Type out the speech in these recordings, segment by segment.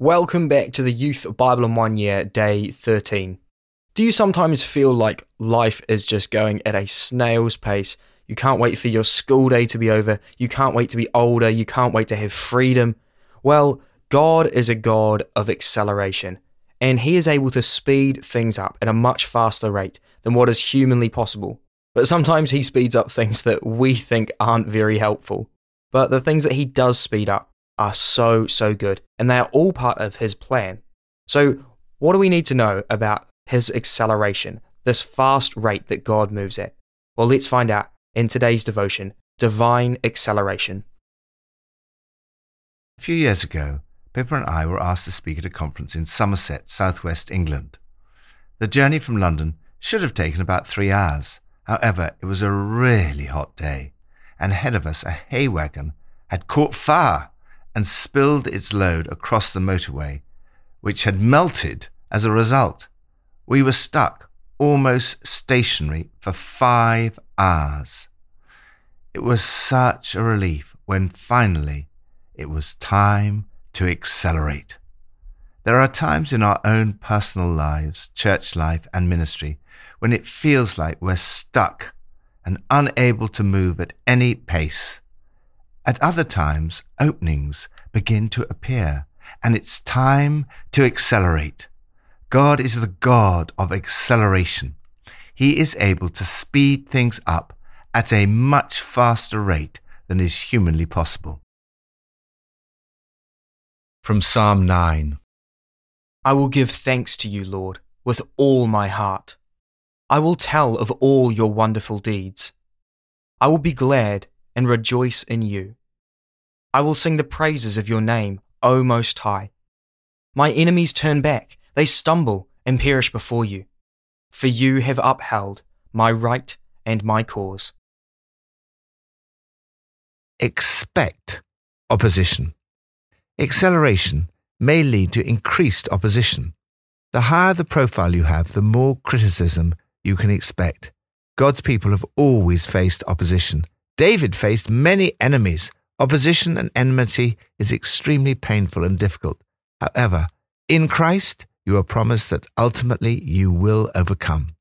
Welcome back to the Youth Bible in One Year, day 13. Do you sometimes feel like life is just going at a snail's pace? You can't wait for your school day to be over. You can't wait to be older. You can't wait to have freedom. Well, God is a God of acceleration, and He is able to speed things up at a much faster rate than what is humanly possible. But sometimes He speeds up things that we think aren't very helpful. But the things that He does speed up are so, so good, and they are all part of His plan. So, what do we need to know about His acceleration, this fast rate that God moves at? Well, let's find out in today's devotion Divine Acceleration. A few years ago, Pippa and I were asked to speak at a conference in Somerset, southwest England. The journey from London should have taken about three hours. However, it was a really hot day, and ahead of us a hay wagon had caught fire and spilled its load across the motorway, which had melted as a result. We were stuck almost stationary for five hours. It was such a relief when finally it was time to accelerate. There are times in our own personal lives, church life, and ministry when it feels like we're stuck and unable to move at any pace. At other times, openings begin to appear, and it's time to accelerate. God is the God of acceleration. He is able to speed things up at a much faster rate than is humanly possible. From Psalm 9 I will give thanks to you, Lord, with all my heart. I will tell of all your wonderful deeds. I will be glad and rejoice in you. I will sing the praises of your name, O Most High. My enemies turn back, they stumble and perish before you. For you have upheld my right and my cause. Expect opposition. Acceleration may lead to increased opposition. The higher the profile you have, the more criticism you can expect. God's people have always faced opposition. David faced many enemies. Opposition and enmity is extremely painful and difficult. However, in Christ, you are promised that ultimately you will overcome.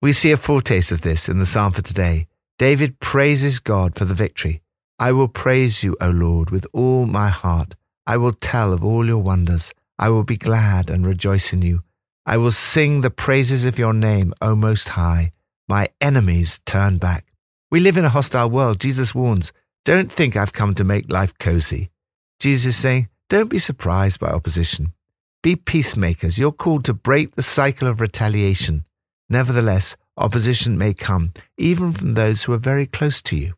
We see a foretaste of this in the psalm for today. David praises God for the victory. I will praise you, O Lord, with all my heart. I will tell of all your wonders. I will be glad and rejoice in you. I will sing the praises of your name, O Most High. My enemies turn back. We live in a hostile world. Jesus warns, don't think I've come to make life cozy. Jesus is saying, don't be surprised by opposition. Be peacemakers. You're called to break the cycle of retaliation. Nevertheless, opposition may come, even from those who are very close to you.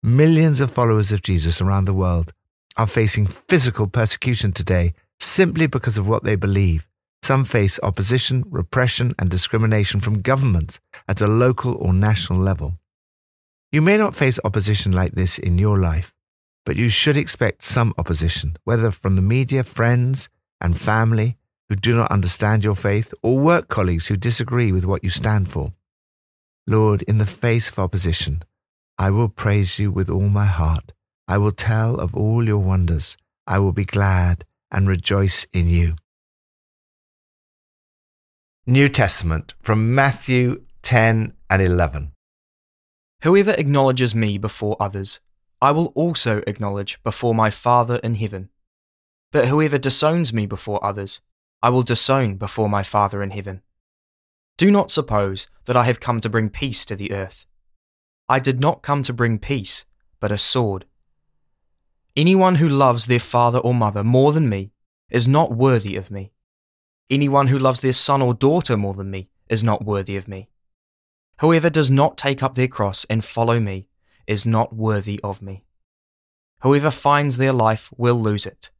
Millions of followers of Jesus around the world are facing physical persecution today simply because of what they believe. Some face opposition, repression, and discrimination from governments at a local or national level. You may not face opposition like this in your life, but you should expect some opposition, whether from the media, friends, and family who do not understand your faith, or work colleagues who disagree with what you stand for. Lord, in the face of opposition, I will praise you with all my heart. I will tell of all your wonders. I will be glad and rejoice in you. New Testament from Matthew 10 and 11. Whoever acknowledges me before others, I will also acknowledge before my Father in heaven. But whoever disowns me before others, I will disown before my Father in heaven. Do not suppose that I have come to bring peace to the earth. I did not come to bring peace, but a sword. Anyone who loves their father or mother more than me is not worthy of me. Anyone who loves their son or daughter more than me is not worthy of me. Whoever does not take up their cross and follow me is not worthy of me. Whoever finds their life will lose it,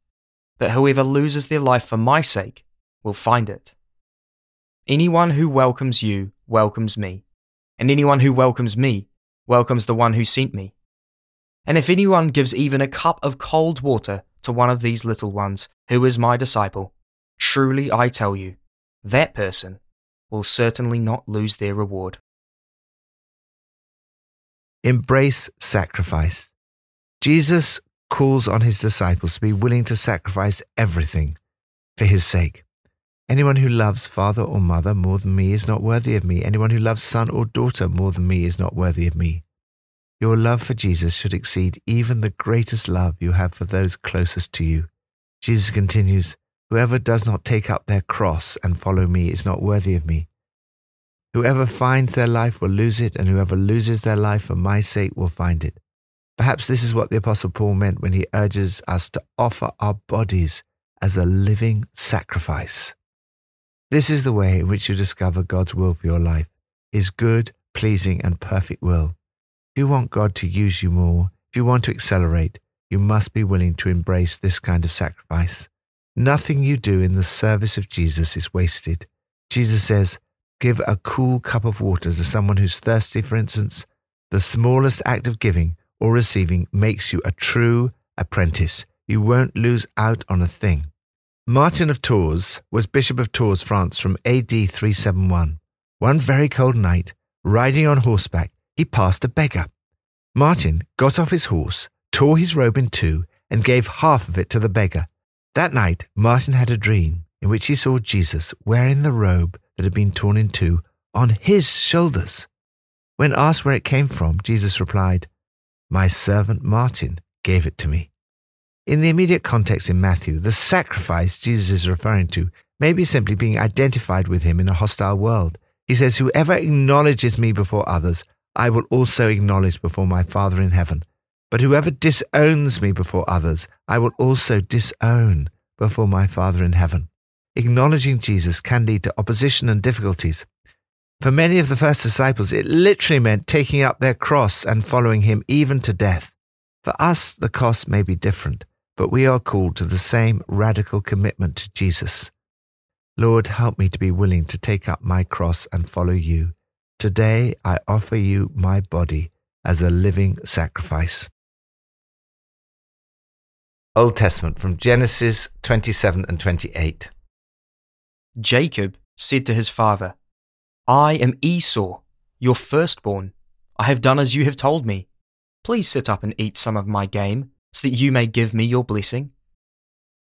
but whoever loses their life for my sake will find it. Anyone who welcomes you welcomes me, and anyone who welcomes me welcomes the one who sent me. And if anyone gives even a cup of cold water to one of these little ones who is my disciple, truly I tell you, that person will certainly not lose their reward. Embrace sacrifice. Jesus calls on his disciples to be willing to sacrifice everything for his sake. Anyone who loves father or mother more than me is not worthy of me. Anyone who loves son or daughter more than me is not worthy of me. Your love for Jesus should exceed even the greatest love you have for those closest to you. Jesus continues, Whoever does not take up their cross and follow me is not worthy of me. Whoever finds their life will lose it, and whoever loses their life for my sake will find it. Perhaps this is what the Apostle Paul meant when he urges us to offer our bodies as a living sacrifice. This is the way in which you discover God's will for your life, his good, pleasing, and perfect will. If you want God to use you more, if you want to accelerate, you must be willing to embrace this kind of sacrifice. Nothing you do in the service of Jesus is wasted. Jesus says, Give a cool cup of water to someone who's thirsty, for instance. The smallest act of giving or receiving makes you a true apprentice. You won't lose out on a thing. Martin of Tours was Bishop of Tours, France from AD 371. One very cold night, riding on horseback, he passed a beggar. Martin got off his horse, tore his robe in two, and gave half of it to the beggar. That night, Martin had a dream in which he saw Jesus wearing the robe that had been torn in two on his shoulders. When asked where it came from, Jesus replied, My servant Martin gave it to me. In the immediate context in Matthew, the sacrifice Jesus is referring to may be simply being identified with him in a hostile world. He says, Whoever acknowledges me before others, I will also acknowledge before my Father in heaven. But whoever disowns me before others, I will also disown before my Father in heaven. Acknowledging Jesus can lead to opposition and difficulties. For many of the first disciples, it literally meant taking up their cross and following him even to death. For us, the cost may be different, but we are called to the same radical commitment to Jesus. Lord, help me to be willing to take up my cross and follow you. Today I offer you my body as a living sacrifice. Old Testament from Genesis 27 and 28. Jacob said to his father, I am Esau, your firstborn. I have done as you have told me. Please sit up and eat some of my game, so that you may give me your blessing.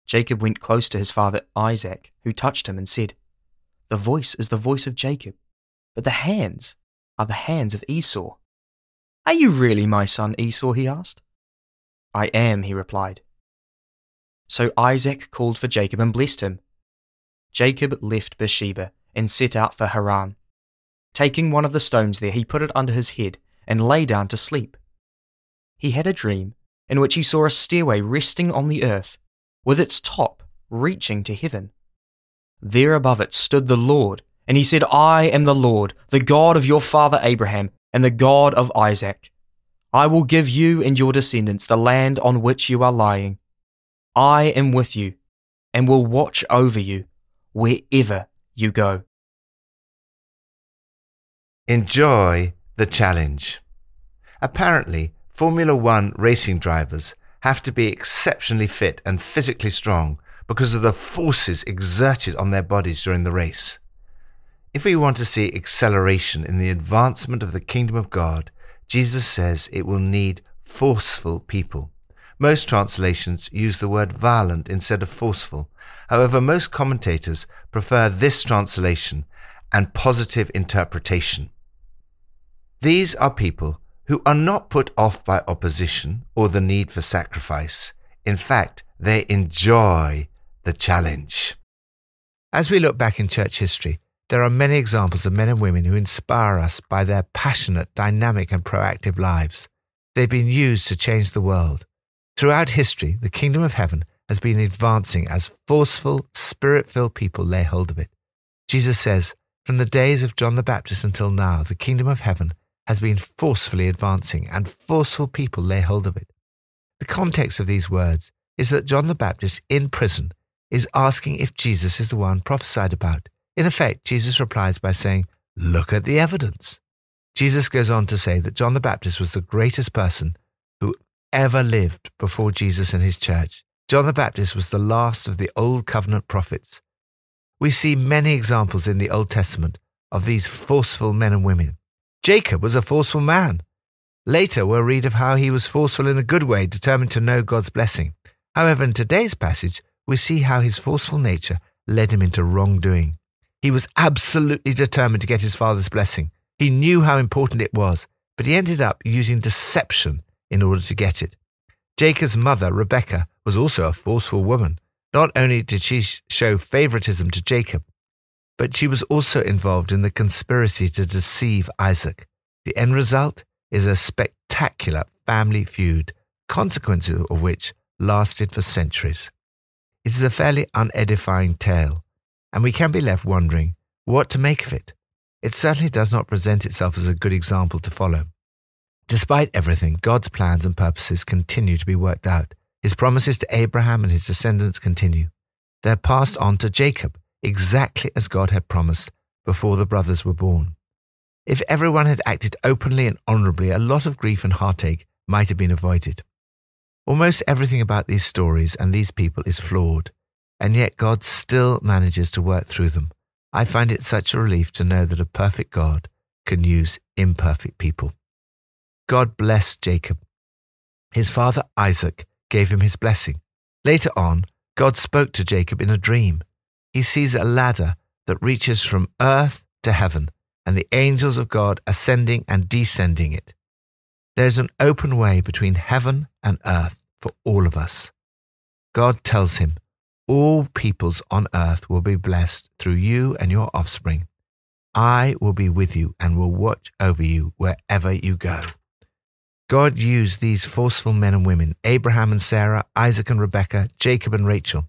Jacob went close to his father Isaac, who touched him and said, The voice is the voice of Jacob, but the hands are the hands of Esau. Are you really my son Esau? he asked. I am, he replied. So Isaac called for Jacob and blessed him. Jacob left Beersheba and set out for Haran. Taking one of the stones there, he put it under his head and lay down to sleep. He had a dream in which he saw a stairway resting on the earth, with its top reaching to heaven. There above it stood the Lord, and he said, I am the Lord, the God of your father Abraham, and the God of Isaac. I will give you and your descendants the land on which you are lying. I am with you and will watch over you wherever you go. Enjoy the challenge. Apparently, Formula One racing drivers have to be exceptionally fit and physically strong because of the forces exerted on their bodies during the race. If we want to see acceleration in the advancement of the kingdom of God, Jesus says it will need forceful people. Most translations use the word violent instead of forceful. However, most commentators prefer this translation and positive interpretation. These are people who are not put off by opposition or the need for sacrifice. In fact, they enjoy the challenge. As we look back in church history, there are many examples of men and women who inspire us by their passionate, dynamic, and proactive lives. They've been used to change the world. Throughout history, the kingdom of heaven has been advancing as forceful, spirit filled people lay hold of it. Jesus says, From the days of John the Baptist until now, the kingdom of heaven has been forcefully advancing, and forceful people lay hold of it. The context of these words is that John the Baptist in prison is asking if Jesus is the one prophesied about. In effect, Jesus replies by saying, Look at the evidence. Jesus goes on to say that John the Baptist was the greatest person ever lived before Jesus and his church. John the Baptist was the last of the Old Covenant prophets. We see many examples in the Old Testament of these forceful men and women. Jacob was a forceful man. Later, we'll read of how he was forceful in a good way, determined to know God's blessing. However, in today's passage, we see how his forceful nature led him into wrongdoing. He was absolutely determined to get his father's blessing. He knew how important it was, but he ended up using deception in order to get it. Jacob's mother, Rebecca, was also a forceful woman. Not only did she show favoritism to Jacob, but she was also involved in the conspiracy to deceive Isaac. The end result is a spectacular family feud, consequences of which lasted for centuries. It is a fairly unedifying tale, and we can be left wondering what to make of it. It certainly does not present itself as a good example to follow. Despite everything, God's plans and purposes continue to be worked out. His promises to Abraham and his descendants continue. They're passed on to Jacob, exactly as God had promised before the brothers were born. If everyone had acted openly and honorably, a lot of grief and heartache might have been avoided. Almost everything about these stories and these people is flawed, and yet God still manages to work through them. I find it such a relief to know that a perfect God can use imperfect people. God blessed Jacob. His father Isaac gave him his blessing. Later on, God spoke to Jacob in a dream. He sees a ladder that reaches from earth to heaven, and the angels of God ascending and descending it. There is an open way between heaven and earth for all of us. God tells him, All peoples on earth will be blessed through you and your offspring. I will be with you and will watch over you wherever you go. God used these forceful men and women, Abraham and Sarah, Isaac and Rebekah, Jacob and Rachel.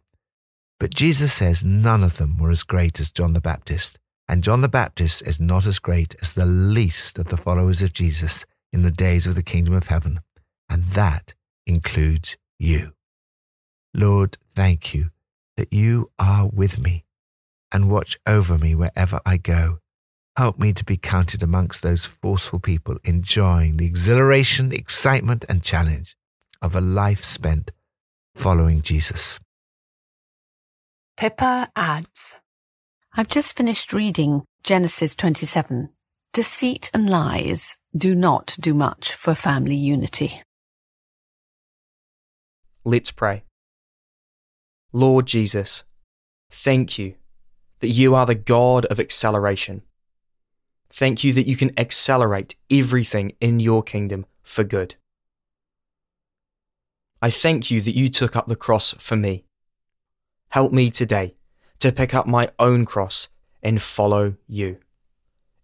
But Jesus says none of them were as great as John the Baptist, and John the Baptist is not as great as the least of the followers of Jesus in the days of the kingdom of heaven, and that includes you. Lord, thank you that you are with me and watch over me wherever I go. Help me to be counted amongst those forceful people enjoying the exhilaration, excitement, and challenge of a life spent following Jesus. Pippa adds I've just finished reading Genesis 27. Deceit and lies do not do much for family unity. Let's pray. Lord Jesus, thank you that you are the God of acceleration. Thank you that you can accelerate everything in your kingdom for good. I thank you that you took up the cross for me. Help me today to pick up my own cross and follow you.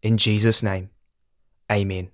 In Jesus' name, amen.